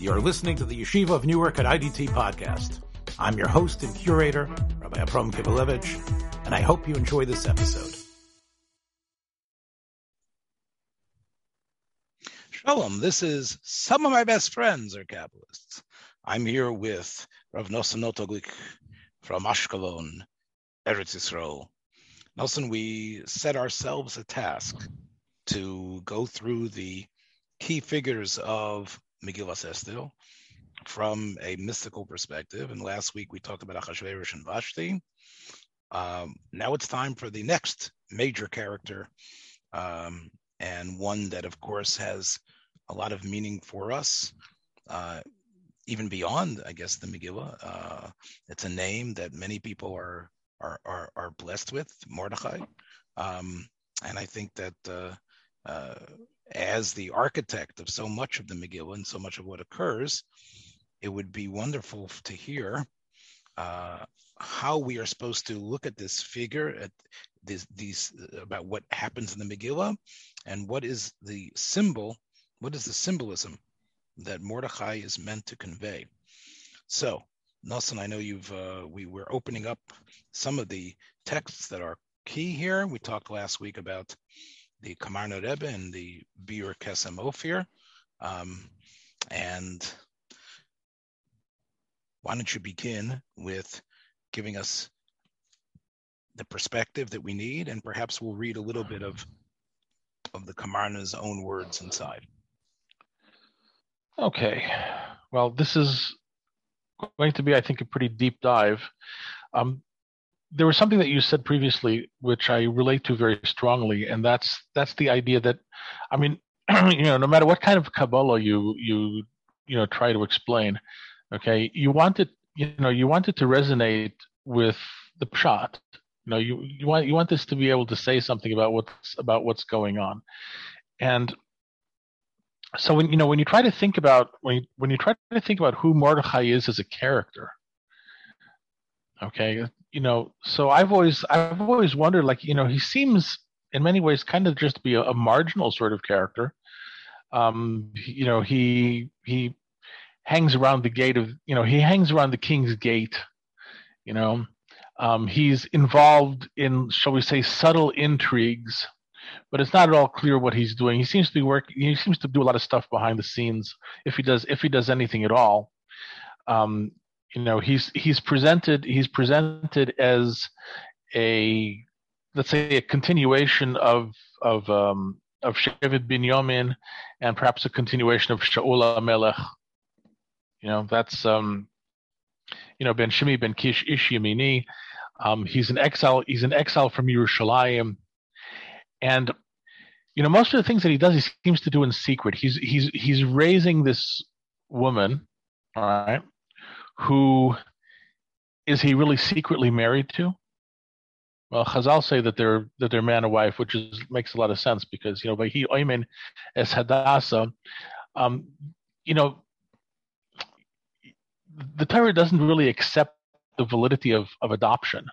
You're listening to the Yeshiva of Newark at IDT podcast. I'm your host and curator, Rabbi Abram Kibalevich, and I hope you enjoy this episode. Shalom, this is Some of My Best Friends Are Kabbalists. I'm here with Rav Nosson Notoglik from Ashkelon, Eretz Yisrael. Nelson, we set ourselves a task to go through the key figures of Megillah Esther from a mystical perspective. And last week we talked about Achashverosh and Vashti. Um, now it's time for the next major character, um, and one that, of course, has a lot of meaning for us, uh, even beyond, I guess, the Megillah. Uh, it's a name that many people are are are, are blessed with, Mordechai, um, and I think that. Uh, uh as the architect of so much of the Megillah and so much of what occurs, it would be wonderful to hear uh, how we are supposed to look at this figure, at this, these about what happens in the Megillah, and what is the symbol, what is the symbolism that Mordechai is meant to convey. So, Nelson, I know you've uh, we were opening up some of the texts that are key here. We talked last week about the Kamarno Rebbe and the Biur Kesem Ophir. Um, and why don't you begin with giving us the perspective that we need, and perhaps we'll read a little bit of of the Kamarna's own words inside. Okay, well, this is going to be, I think, a pretty deep dive. Um, there was something that you said previously which I relate to very strongly, and that's that's the idea that, I mean, you know, no matter what kind of Kabbalah you you you know try to explain, okay, you want it you know you want it to resonate with the pshat. You know, you you want you want this to be able to say something about what's about what's going on, and so when you know when you try to think about when you, when you try to think about who Mordechai is as a character, okay, you know, so I've always I've always wondered, like, you know, he seems in many ways kind of just be a, a marginal sort of character. Um, you know, he he hangs around the gate of, you know, he hangs around the king's gate. You know, um, he's involved in, shall we say, subtle intrigues, but it's not at all clear what he's doing. He seems to be working. He seems to do a lot of stuff behind the scenes, if he does, if he does anything at all. Um, you know he's he's presented he's presented as a let's say a continuation of of um, of Shevet Binyamin and perhaps a continuation of Shaul Melech. You know that's um, you know Ben Shimi Ben Kish Ish. Um, he's an exile. He's an exile from Yerushalayim, and you know most of the things that he does, he seems to do in secret. He's he's he's raising this woman, all right, who is he really secretly married to? Well, Chazal say that they're that they're man and wife, which is makes a lot of sense because you know, by he oimen es hadassah, um, you know, the Torah doesn't really accept the validity of of adoption.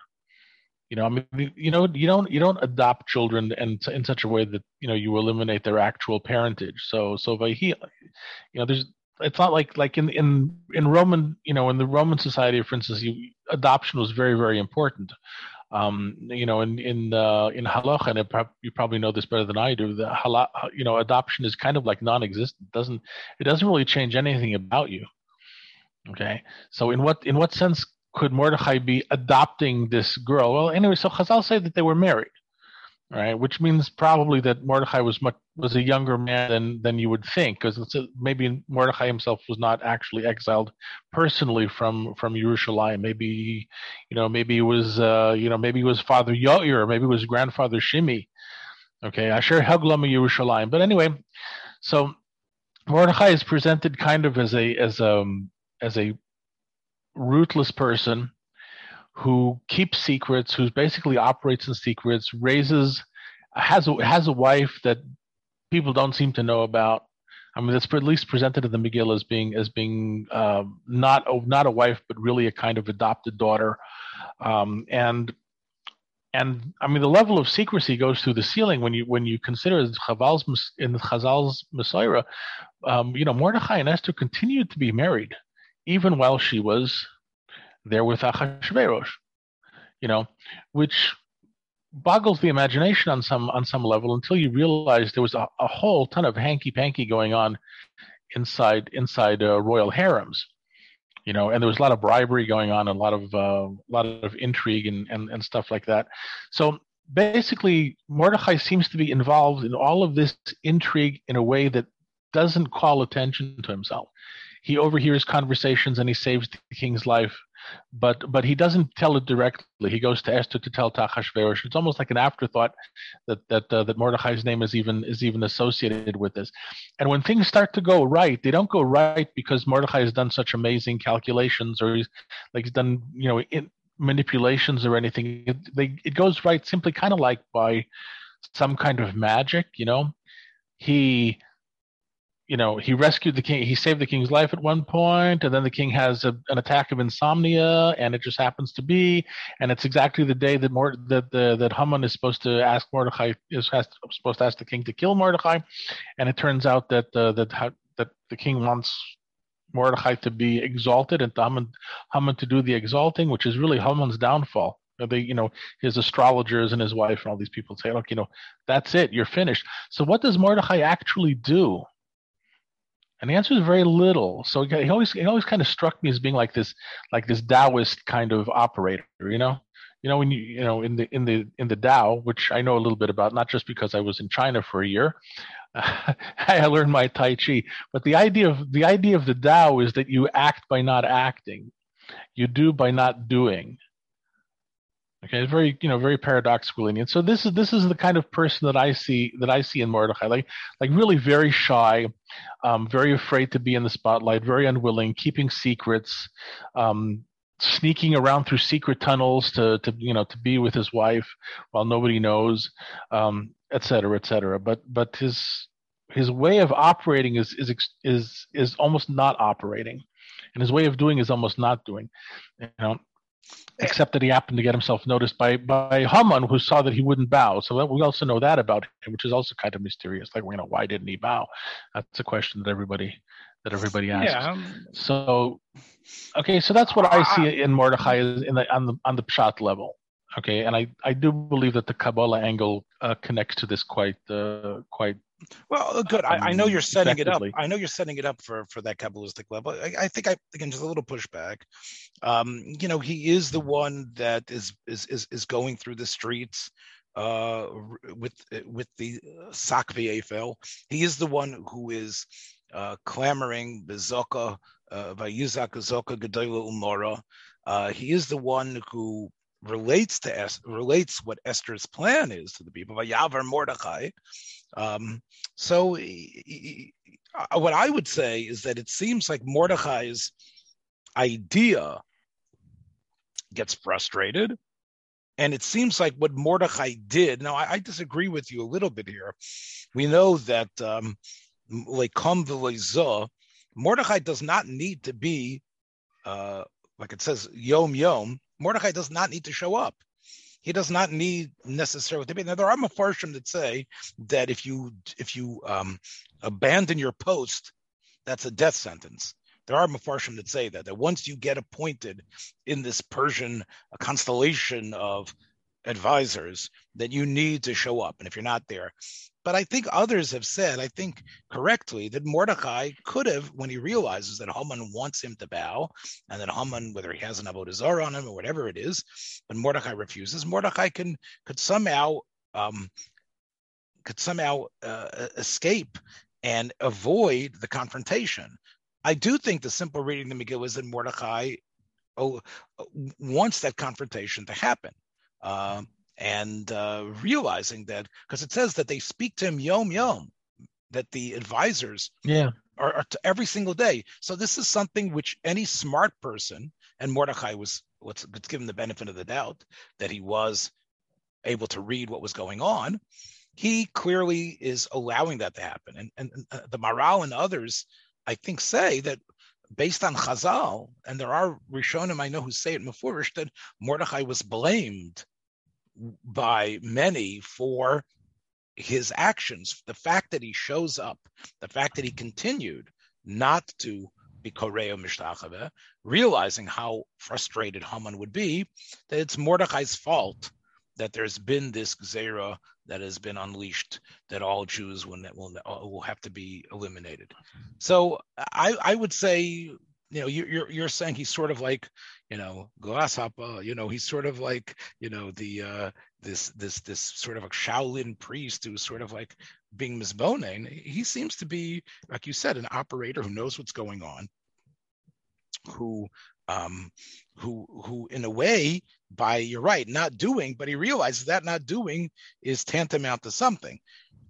You know, I mean, you know, you don't you don't adopt children and in such a way that you know you eliminate their actual parentage. So so by he, you know, there's it's not like like in in in Roman you know in the Roman society, for instance, you, adoption was very very important. Um, you know, in in uh, in halacha, and it, you probably know this better than I do. The halach, you know, adoption is kind of like non-existent. It doesn't it doesn't really change anything about you. Okay, so in what in what sense could Mordechai be adopting this girl? Well, anyway, so Chazal say that they were married right? Which means probably that Mordechai was much was a younger man than than you would think, because maybe Mordechai himself was not actually exiled personally from from Yerushalayim. Maybe you know maybe he was uh, you know maybe he was Father Yair, maybe it was grandfather Shimi. Okay, I Asher Haglam Yerushalayim. But anyway, so Mordechai is presented kind of as a as a as a ruthless person who keeps secrets, who basically operates in secrets, raises, has a, has a wife that people don't seem to know about. I mean, that's at least presented in the Megillah as being as being um, not a, not a wife, but really a kind of adopted daughter, um, and and I mean the level of secrecy goes through the ceiling when you when you consider Chazal's in Chazal's Messiah, um, you know Mordechai and Esther continued to be married even while she was there with Achashverosh, you know, which boggles the imagination on some on some level until you realize there was a, a whole ton of hanky panky going on inside inside uh, royal harems you know and there was a lot of bribery going on and a lot of uh, a lot of intrigue and, and and stuff like that. So basically mordechai seems to be involved in all of this intrigue in a way that doesn't call attention to himself. He overhears conversations and he saves the king's life but but he doesn't tell it directly. He goes to Esther to tell Achashverosh. It's almost like an afterthought that that uh, that Mordechai's name is even is even associated with this. And when things start to go right, they don't go right because Mordechai has done such amazing calculations or he's like he's done you know in, manipulations or anything. It, they, it goes right simply kind of like by some kind of magic. You know, he you know, he rescued the king. He saved the king's life at one point, and then the king has a, an attack of insomnia, and it just happens to be, and it's exactly the day that Mord- that the, that Haman is supposed to ask Mordecai is has, supposed to ask the king to kill Mordecai, and it turns out that uh, that that the king wants Mordecai to be exalted and Haman, Haman to do the exalting, which is really Haman's downfall. They, you know, his astrologers and his wife and all these people say, look, you know, that's it, you're finished. So what does Mordecai actually do? And the answer is very little. So he always he always kind of struck me as being like this like this Taoist kind of operator, you know. You know when you you know in the in the in the Tao, which I know a little bit about, not just because I was in China for a year, I learned my Tai Chi. But the idea of the idea of the Tao is that you act by not acting, you do by not doing. Okay, it's very you know very paradoxical And so this is this is the kind of person that I see that I see in Mordechai, like like really very shy, um, very afraid to be in the spotlight, very unwilling, keeping secrets, um, sneaking around through secret tunnels to to you know to be with his wife while nobody knows, um, et cetera, et cetera. But but his his way of operating is is is is almost not operating, and his way of doing is almost not doing. You know, except that he happened to get himself noticed by by Haman, who saw that he wouldn't bow. So we also know that about him, which is also kind of mysterious. Like, you know, why didn't he bow? That's a question that everybody that everybody asks. Yeah. Um, so, okay, so that's what I see in Mordechai in the on the on the pshat level. Okay, and I I do believe that the Kabbalah angle uh, connects to this quite uh, quite well, uh, good. I, I, know you're setting it up. I know you're setting it up for for that Kabbalistic level. I, I think I again just a little pushback. Um, you know, he is the one that is is is, is going through the streets uh, with with the uh, Sakvi Eiffel. He is the one who is uh, clamoring Bezoka uh, Vayizak Zoka Gedola Umora. Uh, he is the one who relates to es- relates what Esther's plan is to the people. Yavar Mordechai. Um, so, uh, what I would say is that it seems like Mordechai's idea gets frustrated. And it seems like what Mordechai did. Now, I, I disagree with you a little bit here. We know that, um, Mordechai does not need to be, uh, like it says, yom yom, Mordechai does not need to show up. He does not need necessarily to be. Now there are mafarshim that say that if you if you um, abandon your post, that's a death sentence. There are mafarshim that say that that once you get appointed in this Persian constellation of advisors, that you need to show up, and if you're not there, but I think others have said, I think correctly, that Mordecai could have, when he realizes that Haman wants him to bow, and that Haman, whether he has an avodah zarah on him or whatever it is, but Mordecai refuses, Mordecai can could somehow um, could somehow uh, escape and avoid the confrontation. I do think the simple reading of the Megillah is that Mordecai oh, wants that confrontation to happen. Um, and uh, realizing that because it says that they speak to him yom yom, that the advisors yeah are, are to every single day. So this is something which any smart person, and Mordechai was let's, let's give him the benefit of the doubt that he was able to read what was going on. He clearly is allowing that to happen, and and, and uh, the Maharal and others, I think, say that based on Chazal, and there are Rishonim I know who say it Mefurish that Mordechai was blamed by many for his actions. The fact that he shows up, the fact that he continued not to be Koreo Mishtachave, realizing how frustrated Haman would be, that it's Mordechai's fault that there's been this Gzera that has been unleashed, that all Jews will, will, will have to be eliminated. So I, I would say, you know, you're, you're saying he's sort of like, you know, Grasshopper, you know, he's sort of like, you know, the, uh, this, this, this sort of a Shaolin priest who's sort of like being misboning. He seems to be, like you said, an operator who knows what's going on, who um, who who in a way by you're right not doing but he realizes that not doing is tantamount to something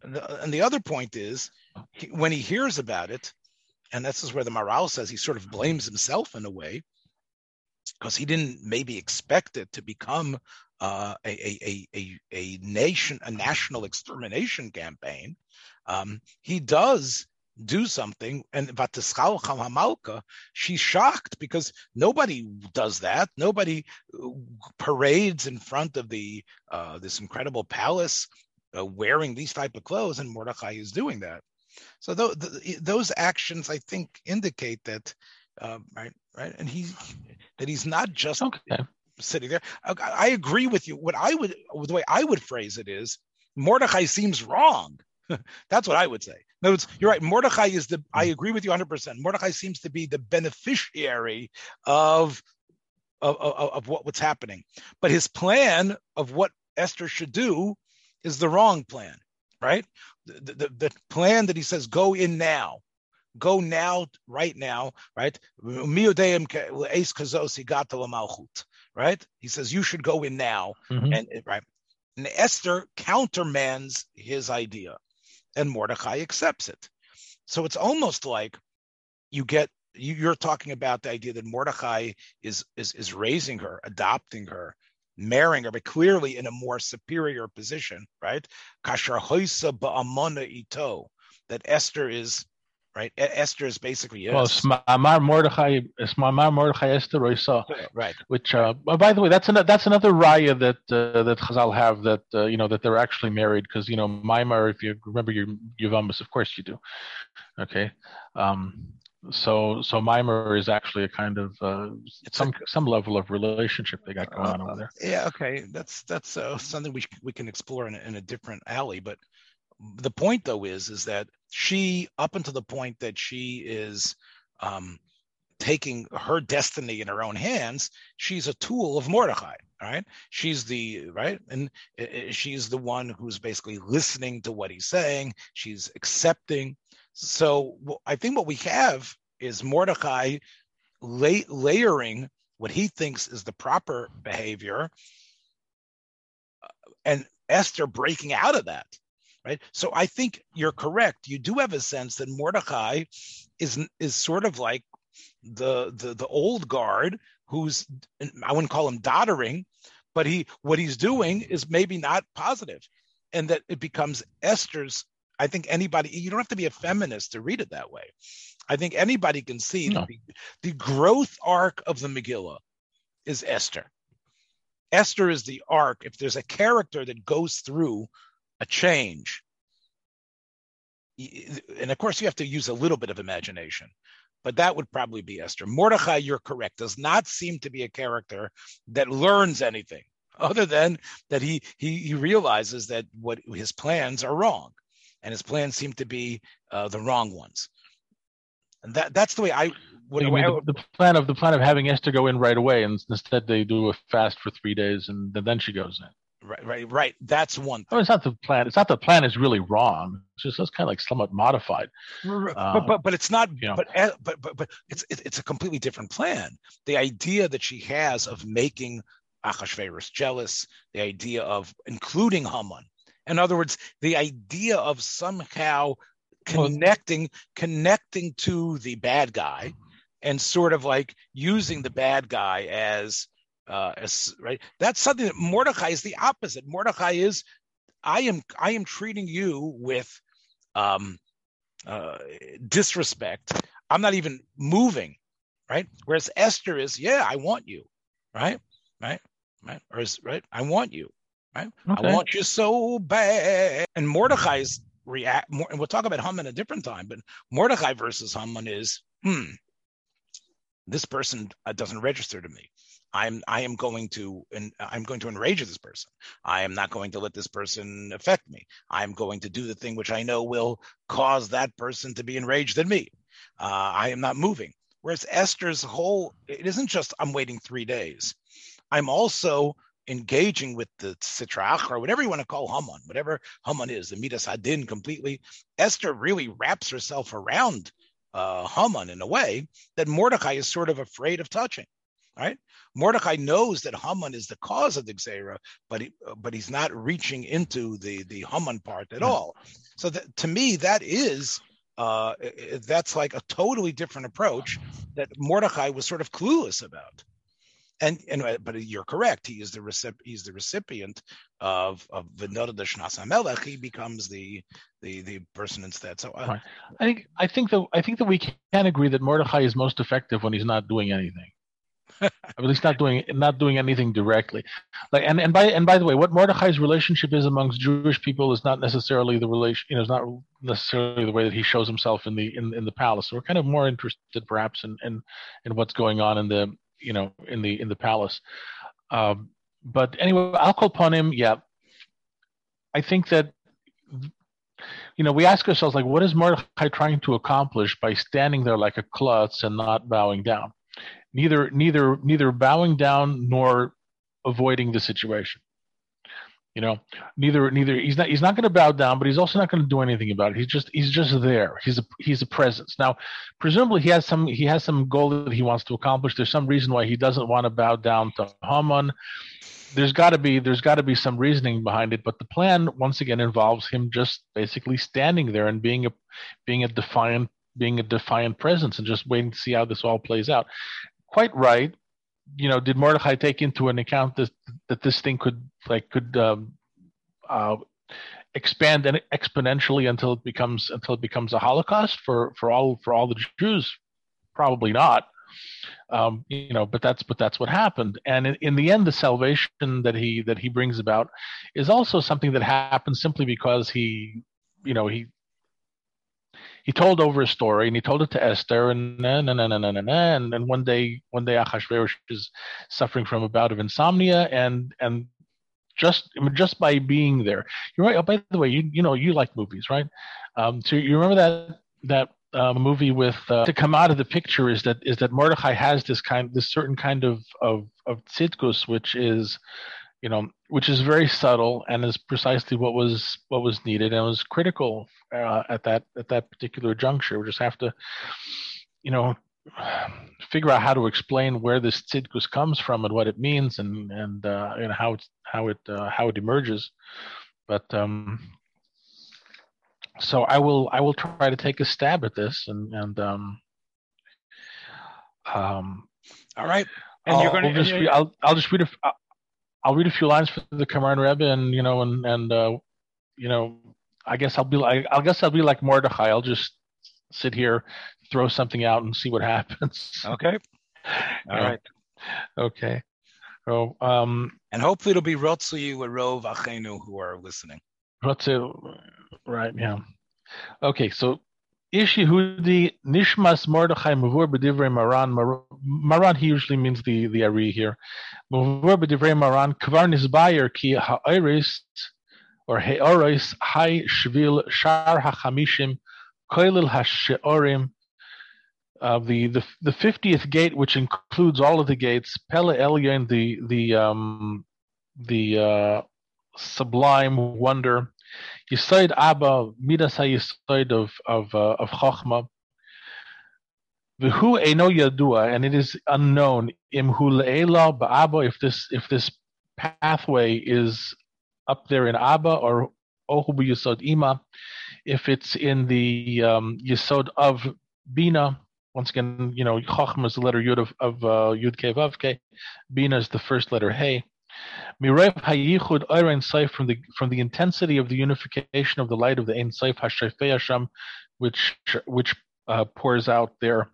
and the, and the other point is he, when he hears about it and this is where the Maharal says he sort of blames himself in a way because he didn't maybe expect it to become uh, a, a, a, a nation a national extermination campaign um, he does do something and Vatischal Hamalka, she's shocked because nobody does that. Nobody uh, parades in front of the uh, this incredible palace uh, wearing these type of clothes, and Mordechai is doing that. So th- th- those actions, I think, indicate that uh, right, right, and he that he's not just okay. sitting there. I, I agree with you. What I would, the way I would phrase it is, Mordechai seems wrong That's what I would say. In words, you're right. Mordechai is the. I agree with you 100. percent Mordechai seems to be the beneficiary of of, of, of what, what's happening, but his plan of what Esther should do is the wrong plan, right? The, the, the plan that he says go in now, go now, right now, right? Right? He says you should go in now, mm-hmm. and right. And Esther countermands his idea and Mordechai accepts it. So it's almost like you get you're talking about the idea that Mordechai is is is raising her, adopting her, marrying her, but clearly in a more superior position, right? Kasher hoisa ba'amona ito, that Esther is right? Esther is basically yes. Well, Smamar Mordechai, Smamar Mordechai Esther Roisa. Right. Which, uh, by the way, that's another that's another raya that uh, that Chazal have that uh, you know that they're actually married because you know Maimar, if you remember your Yuvamas, of course you do. Okay. Um, so so Maimar is actually a kind of uh, some a, some level of relationship they got going on over there. Yeah. Okay. That's that's uh, something we we can explore in a, in a different alley, but the point though is is that she up until the point that she is um, taking her destiny in her own hands she's a tool of mordechai right she's the right and she's the one who's basically listening to what he's saying she's accepting so i think what we have is Mordecai lay, layering what he thinks is the proper behavior uh, and esther breaking out of that right? So I think you're correct. You do have a sense that Mordecai is is sort of like the the the old guard who's I wouldn't call him doddering, but he what he's doing is maybe not positive, and that it becomes Esther's. I think anybody you don't have to be a feminist to read it that way. I think anybody can see no. the, the growth arc of the Megillah is Esther. Esther is the arc. If there's a character that goes through a change. And of course, you have to use a little bit of imagination, but that would probably be Esther. Mordechai, you're correct, does not seem to be a character that learns anything other than that he he, he realizes that what his plans are wrong, and his plans seem to be uh, the wrong ones. And that that's the way I. What, I mean, I, the, the, plan of the plan of having Esther go in right away, and instead they do a fast for three days, and then she goes in. Right, right, right. That's one. Thing. I mean, it's not the plan. It's not the plan is really wrong. It's just it's kind of like somewhat modified. Right, uh, but but but it's not. You know, but eh, but but but it's it's a completely different plan. The idea that she has of making Achashverosh jealous, the idea of including Haman. In other words, the idea of somehow connecting connecting to the bad guy and sort of like using the bad guy as uh, as, right? That's something that mordecai is the opposite. mordecai is, I am, I am treating you with um, uh, disrespect. I'm not even moving, right? Whereas Esther is, yeah, I want you, right, right, right, or is right, I want you, Right? Okay. I want you so bad. And Mordechai's react, and we'll talk about Haman a different time, but Mordechai versus Haman is, hmm, this person uh, doesn't register to me. I'm I am going to and I'm going to enrage this person. I am not going to let this person affect me. I'm going to do the thing which I know will cause that person to be enraged at me. Uh, I am not moving. Whereas Esther's whole it isn't just I'm waiting three days. I'm also engaging with the Sitra or whatever you want to call Haman, whatever Haman is, the Midas Hadin completely. Esther really wraps herself around uh, Haman in a way that Mordecai is sort of afraid of touching right? Mordecai knows that Haman is the cause of the Gzera, but he, but he's not reaching into the the Haman part at all. So that, to me, that is uh, that's like a totally different approach that Mordecai was sort of clueless about. And and uh, but you're correct. He is the recip- he's the recipient of of Vinoda Shnas Hamelech. He becomes the the the person instead. So uh, right. I think I think that I think that we can agree that Mordechai is most effective when he's not doing anything at least not doing not doing anything directly. Like and, and by and by the way, what Mordechai's relationship is amongst Jewish people is not necessarily the relation. You know, is not necessarily the way that he shows himself in the in, in the palace. So we're kind of more interested, perhaps, in, in in what's going on in the you know in the in the palace. Um, but anyway, upon him. Yeah, I think that you know, we ask ourselves, like, what is Mordechai trying to accomplish by standing there like a klutz and not bowing down? neither neither neither bowing down nor avoiding the situation you know neither neither he's not he's not going to bow down but he's also not going to do anything about it. He's just he's just there. He's a he's a presence. Now presumably he has some he has some goal that he wants to accomplish. There's some reason why he doesn't want to bow down to haman. There's got to be there's got to be some reasoning behind it but the plan once again involves him just basically standing there and being a being a defiant being a defiant presence and just waiting to see how this all plays out. Quite right. You know, did Mordechai take into an account that that this thing could like could um, uh, expand exponentially until it becomes until it becomes a Holocaust for for all for all the Jews? Probably not. Um, you know, but that's but that's what happened. And in, in, the end, the salvation that he that he brings about is also something that happens simply because he, you know, he he told over a story and he told it to Esther and and and and and, and, and, and one day one day Achashverosh is suffering from a bout of insomnia and and just just by being there. You're right. Oh, by the way, you you know you like movies, right? Um, so you remember that that uh, movie with uh, to come out of the picture is that is that Mordechai has this kind this certain kind of of of tzidkus, which is you know, which is very subtle and is precisely what was what was needed and was critical uh, at that at that particular juncture. We just have to, you know, figure out how to explain where this tzidkus comes from and what it means and and uh, and how it how it uh, how it emerges. But um, so I will I will try to take a stab at this and and um, um, all right. And I'll, you're going to just I'll I'll just read a I'll read a few lines for the Kamarno Rebbe, and you know, and and uh, you know, I guess I'll be like, I guess I'll be like Mordechai. I'll just sit here, throw something out, and see what happens. Okay. All right. Okay. So, um, and hopefully it'll be Rotsu and Rov Achenu who are listening. Rotsu, right? Yeah. Okay. So Ish Yehudi Nishmas Mordechai Mavur B'divrei Maran. Maran he usually means the the Ari here. Mavur B'divrei Maran Kvar Nizbayer Ki Ha'oris or He'oris Hai Shvil Shar HaChamishim Koilil HaShe'orim uh, the the the fiftieth gate, which includes all of the gates, Pele Elyon, the the um, the uh, sublime wonder, Yisoid Abba, Midas HaYisoid of, of, uh, of Chochmah, V'hu Eino Yadua, and it is unknown, Imhu Le'ela Ba'abba, if this, if this pathway is up there in Abba or Ohu Yisod Ima, if it's in the um, Yisod of Bina, once again, you know, Chochmah is the letter Yud of, of uh, Yud Ke, Bina is the first letter Hey. Mirev hayichud oirein seif from the from the intensity of the unification of the light of the Ein Seif Hashefei Hashem, which which uh, pours out there.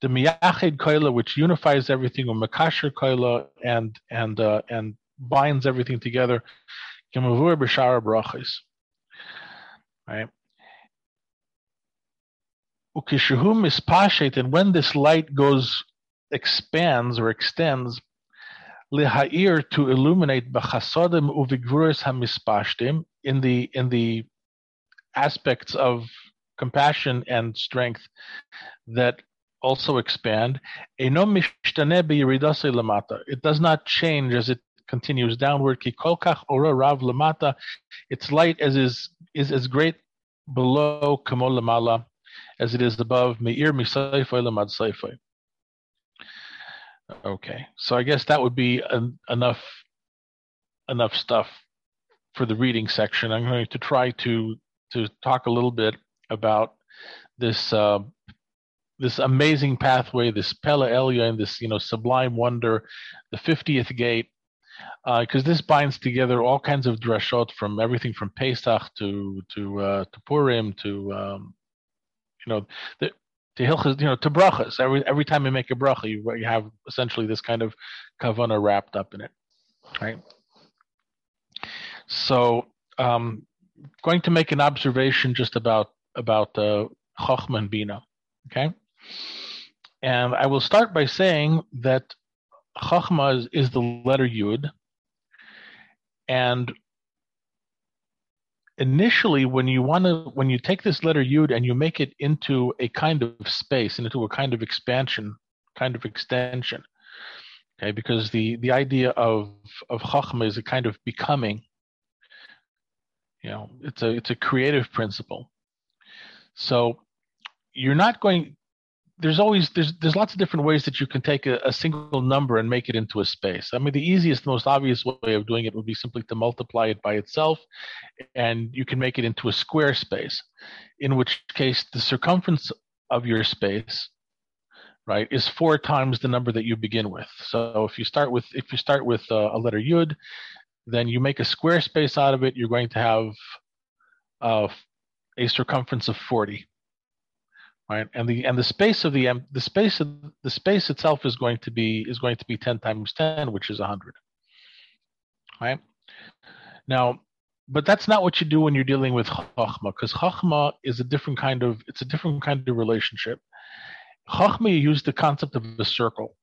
The miyached koila, which unifies everything, or makasher koila, and and uh, and binds everything together. kemavur b'shara brachis. Right. Ukishuhu mispashet, and when this light goes expands or extends, lehair to illuminate b'chasodim uvigvuris hamispashtim in the in the aspects of compassion and strength that also expand. It does not change as it continues downward. Its light as is is as great below kamol as it is above meir lamad Okay, so I guess that would be enough enough stuff for the reading section. I'm going to try to to talk a little bit about this uh, this amazing pathway, this Pella Elia, and this you know sublime wonder, the 50th gate, because uh, this binds together all kinds of drashot from everything from Pesach to to uh, to Purim to um, you know the, to hilchas, you know to brachas. Every every time you make a bracha, you, you have essentially this kind of kavana wrapped up in it, right? So, um, going to make an observation just about about uh, Chochmah and Bina. Okay, and I will start by saying that Chachma is, is the letter Yud, and initially when you want to when you take this letter Yud and you make it into a kind of space into a kind of expansion, kind of extension. Okay, because the the idea of of Chachma is a kind of becoming. You know, it's a it's a creative principle. So you're not going there's always there's there's lots of different ways that you can take a, a, single number and make it into a space. I mean, the easiest, most obvious way of doing it would be simply to multiply it by itself, and you can make it into a square space. In which case, the circumference of your space, right, is four times the number that you begin with. So if you start with if you start with a, a letter yud, then you make a square space out of it. You're going to have uh, a circumference of 40 right? And the and the space of the the space of the space itself is going to be is going to be 10 times 10, which is 100. Right? Now, but that's not what you do when you're dealing with chachma, because chachma is a different kind of it's a different kind of relationship. Chachma you use the concept of a circle,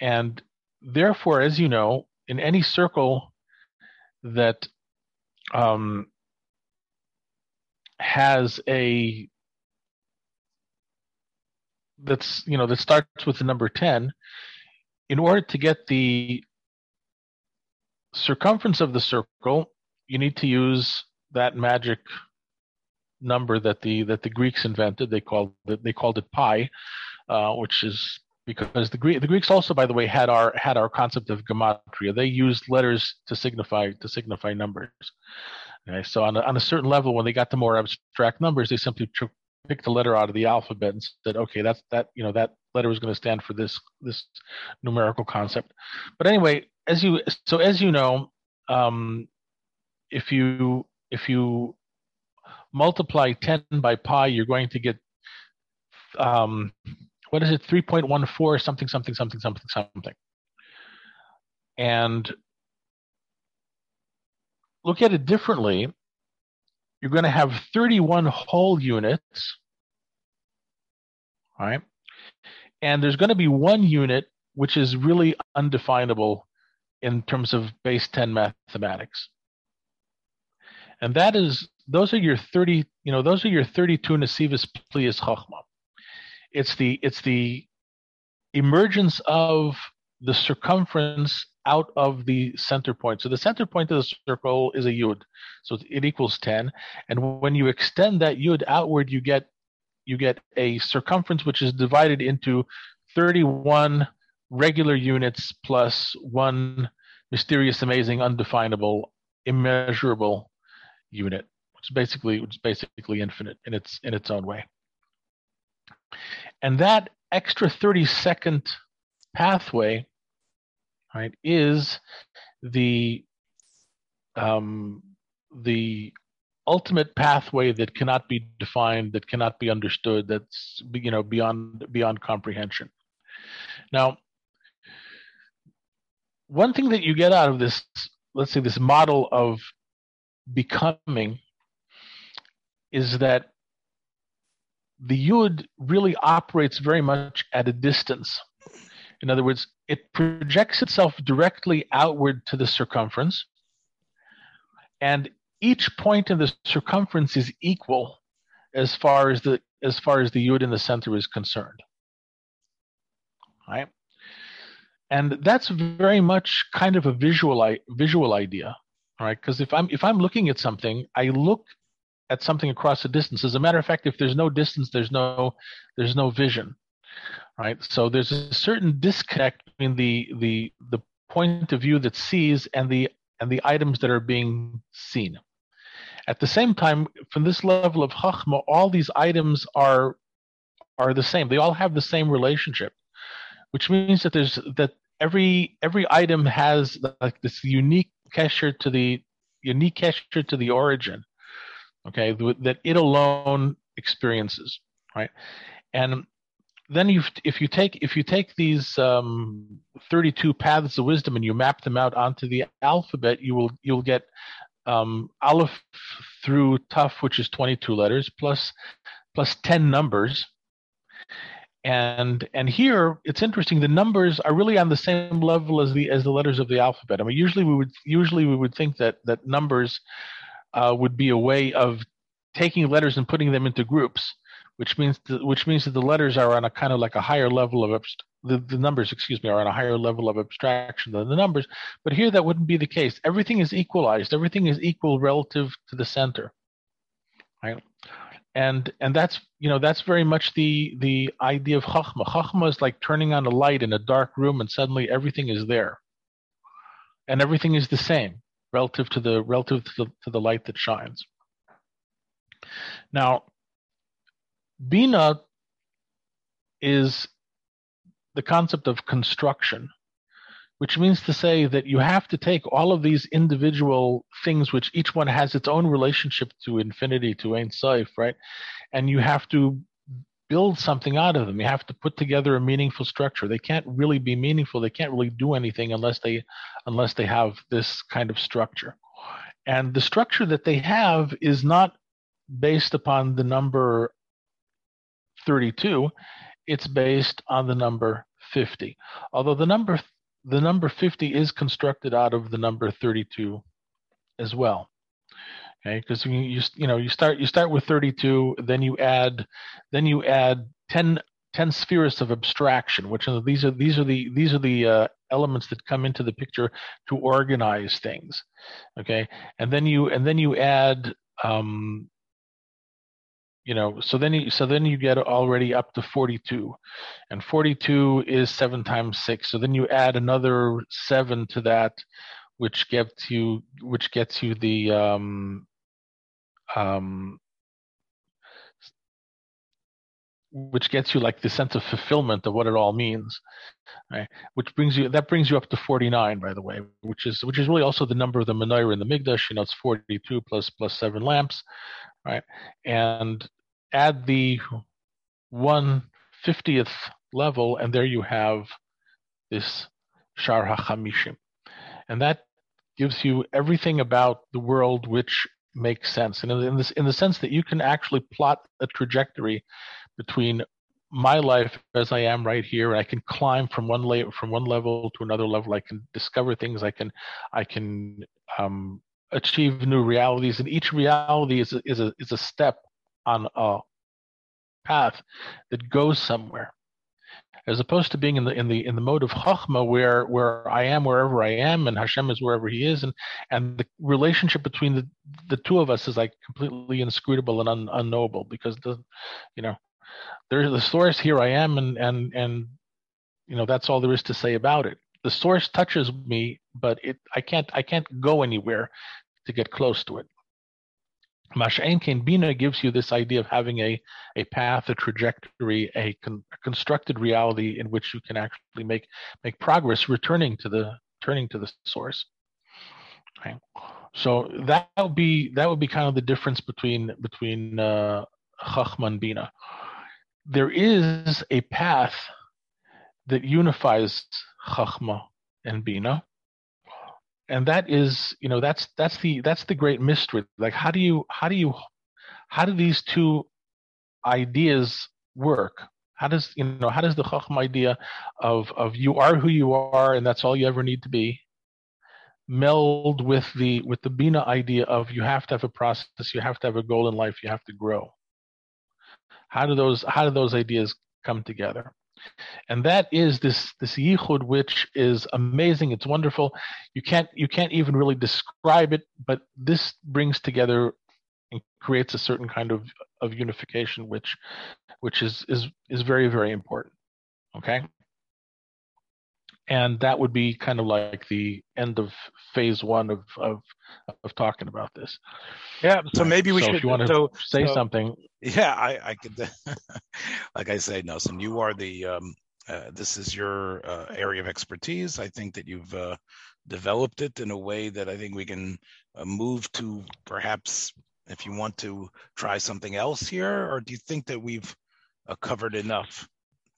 and therefore, as you know, in any circle that um, has a that's you know that starts with the number 10 in order to get the circumference of the circle you need to use that magic number that the that the Greeks invented. They called it they called it pi uh, which is because the Greek the Greeks also by the way had our had our concept of gematria. They used letters to signify to signify numbers. Okay so on a, on a certain level when they got to more abstract numbers they simply took picked a letter out of the alphabet and said, okay, that's that you know that letter is going to stand for this this numerical concept. But anyway, as you so as you know, um, if you if you multiply 10 by pi, you're going to get um, what is it 3.14 something something something something something. And look at it differently you're going to have 31 whole units, right? And there's going to be one unit which is really undefinable in terms of base 10 mathematics. And that is those are your 30, you know, those are your 32 Nasivas Plias Chachma. It's the it's the emergence of the circumference out of the center point. So the center point of the circle is a yud, so it equals 10. And when you extend that yud outward, you get you get a circumference which is divided into 31 regular units plus one mysterious, amazing, undefinable, immeasurable unit, which is basically which is basically infinite in its in its own way. And that extra 30 second pathway right, is the um, the ultimate pathway that cannot be defined, that cannot be understood, that's you know beyond beyond comprehension. Now, one thing that you get out of this let's say this model of becoming is that the yud really operates very much at a distance. In other words, it projects itself directly outward to the circumference, and each point in the circumference is equal as far as the as far as the yud in the center is concerned. Right? And that's very much kind of a visual visual idea, right? Because if I'm if I'm looking at something, I look at something across a distance. As a matter of fact, if there's no distance, there's no there's no vision, right? So there's a certain disconnect the the the point of view that sees and the and the items that are being seen. At the same time, from this level of chachma, all these items are are the same. They all have the same relationship, which means that there's that every every item has like this unique kesher to the unique kesher to the origin okay, that it alone experiences, right? And then you, if you take if you take these um, 32 paths of wisdom and you map them out onto the alphabet, you will you'll get um, aleph through taf, which is 22 letters plus plus 10 numbers. And and here it's interesting. The numbers are really on the same level as the as the letters of the alphabet. I mean, usually we would usually we would think that that numbers uh, would be a way of taking letters and putting them into groups, which means which means that the letters are on a kind of like a higher level of abst- the, the numbers, excuse me, are on a higher level of abstraction than the numbers. But here that wouldn't be the case. Everything is equalized. Everything is equal relative to the center, right? And and that's you know that's very much the the idea of chachma. Chachma is like turning on a light in a dark room and suddenly everything is there, and everything is the same relative to the relative to the, to the light that shines. Now, Bina is the concept of construction, which means to say that you have to take all of these individual things, which each one has its own relationship to infinity, to Ein Sof, right? And you have to build something out of them. You have to put together a meaningful structure. They can't really be meaningful. They can't really do anything unless they unless they have this kind of structure. And the structure that they have is not based upon the number 32. It's based on the number 50. Although the number the number 50 is constructed out of the number 32 as well okay because you, you you know you start you start with 32 then you add then you add 10 10 spheres of abstraction which are these are these are the these are the uh, elements that come into the picture to organize things okay and then you and then you add um you know so then you so then you get already up to 42 and 42 is 7 times 6 so then you add another 7 to that which gets you which gets you the um, um, which gets you like the sense of fulfillment of what it all means right? Which brings you that brings you up to 49 by the way which is which is really also the number of the menorah in the mikdash. You know it's 42 plus plus seven lamps right? And add the 150th level and there you have this shar hachamishim and that gives you everything about the world which makes sense, and in this in the sense that you can actually plot a trajectory between my life as I am right here. I can climb from one layer from one level to another level. I can discover things. I can I can um, achieve new realities, and each reality is a, is a is a step on a path that goes somewhere as opposed to being in the in the in the mode of chachma where where I am wherever I am and Hashem is wherever He is and and the relationship between the the two of us is like completely inscrutable and un, unknowable because the you know there's the source here I am and and and you know that's all there is to say about it. The source touches me, but it I can't I can't go anywhere to get close to it. Masha'en Kain Bina gives you this idea of having a, a path, a trajectory, a, con, constructed reality in which you can actually make make progress, returning to the turning to the source. Okay. So that would be that would be kind of the difference between between uh, Chachma Bina. There is a path that unifies Chachma and Bina, and that is you know that's that's the that's the great mystery. Like how do you how do you how do these two ideas work? How does you know how does the chacham idea of of you are who you are and that's all you ever need to be meld with the with the bina idea of you have to have a process you have to have a goal in life you have to grow? How do those how do those ideas come together and that is this this yichud which is amazing. It's wonderful. You can't you can't even really describe it but this brings together and creates a certain kind of of unification which which is is is very very important. Okay and that would be kind of like the end of phase one of of, of talking about this. Yeah, so maybe we so should. If you want to so, say so, something, yeah, I, I could. like I say, Nelson, you are the. Um, uh, this is your uh, area of expertise. I think that you've uh, developed it in a way that I think we can uh, move to perhaps, if you want to try something else here, or do you think that we've uh, covered enough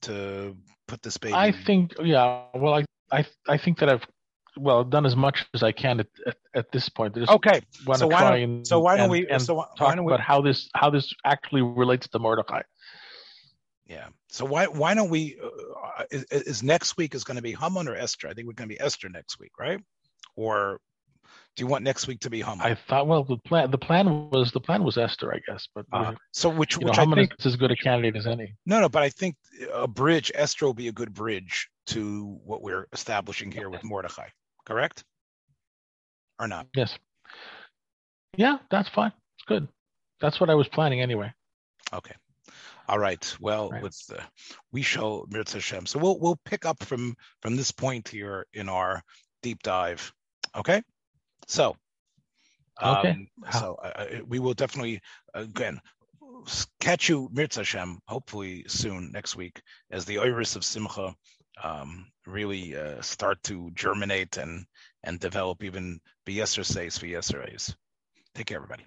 to put this baby? I think, yeah. Well, I I I think that I've well done as much as I can at, at, at this point. I okay. want So to why try and so why don't and, we and so why, talk why don't we about how this how this actually relates to Mordecai. yeah so why why don't we uh, is, is next week is going to be Haman or Esther? I think we're going to be Esther next week, right? Or do you want next week to be Haman? I thought well the plan the plan was the plan was Esther, I guess, but Uh, so which you know, which I think is as good a candidate as any. no no, but I think a bridge Esther will be a good bridge to what we're establishing here with Mordechai. Correct? Or not? Yes. Yeah, that's fine. It's good. That's what I was planning anyway. Okay. All right. Well, Right. with the, we shall Mirtzeh Hashem. So we'll we'll pick up from from this point here in our deep dive. Okay. So. Okay. Um, so uh, we will definitely again catch you Mirtzeh Hashem hopefully soon next week as the iris of Simcha um, really uh, start to germinate and and develop even B'Yeser Seis B'Yeser Eis. Take care, everybody.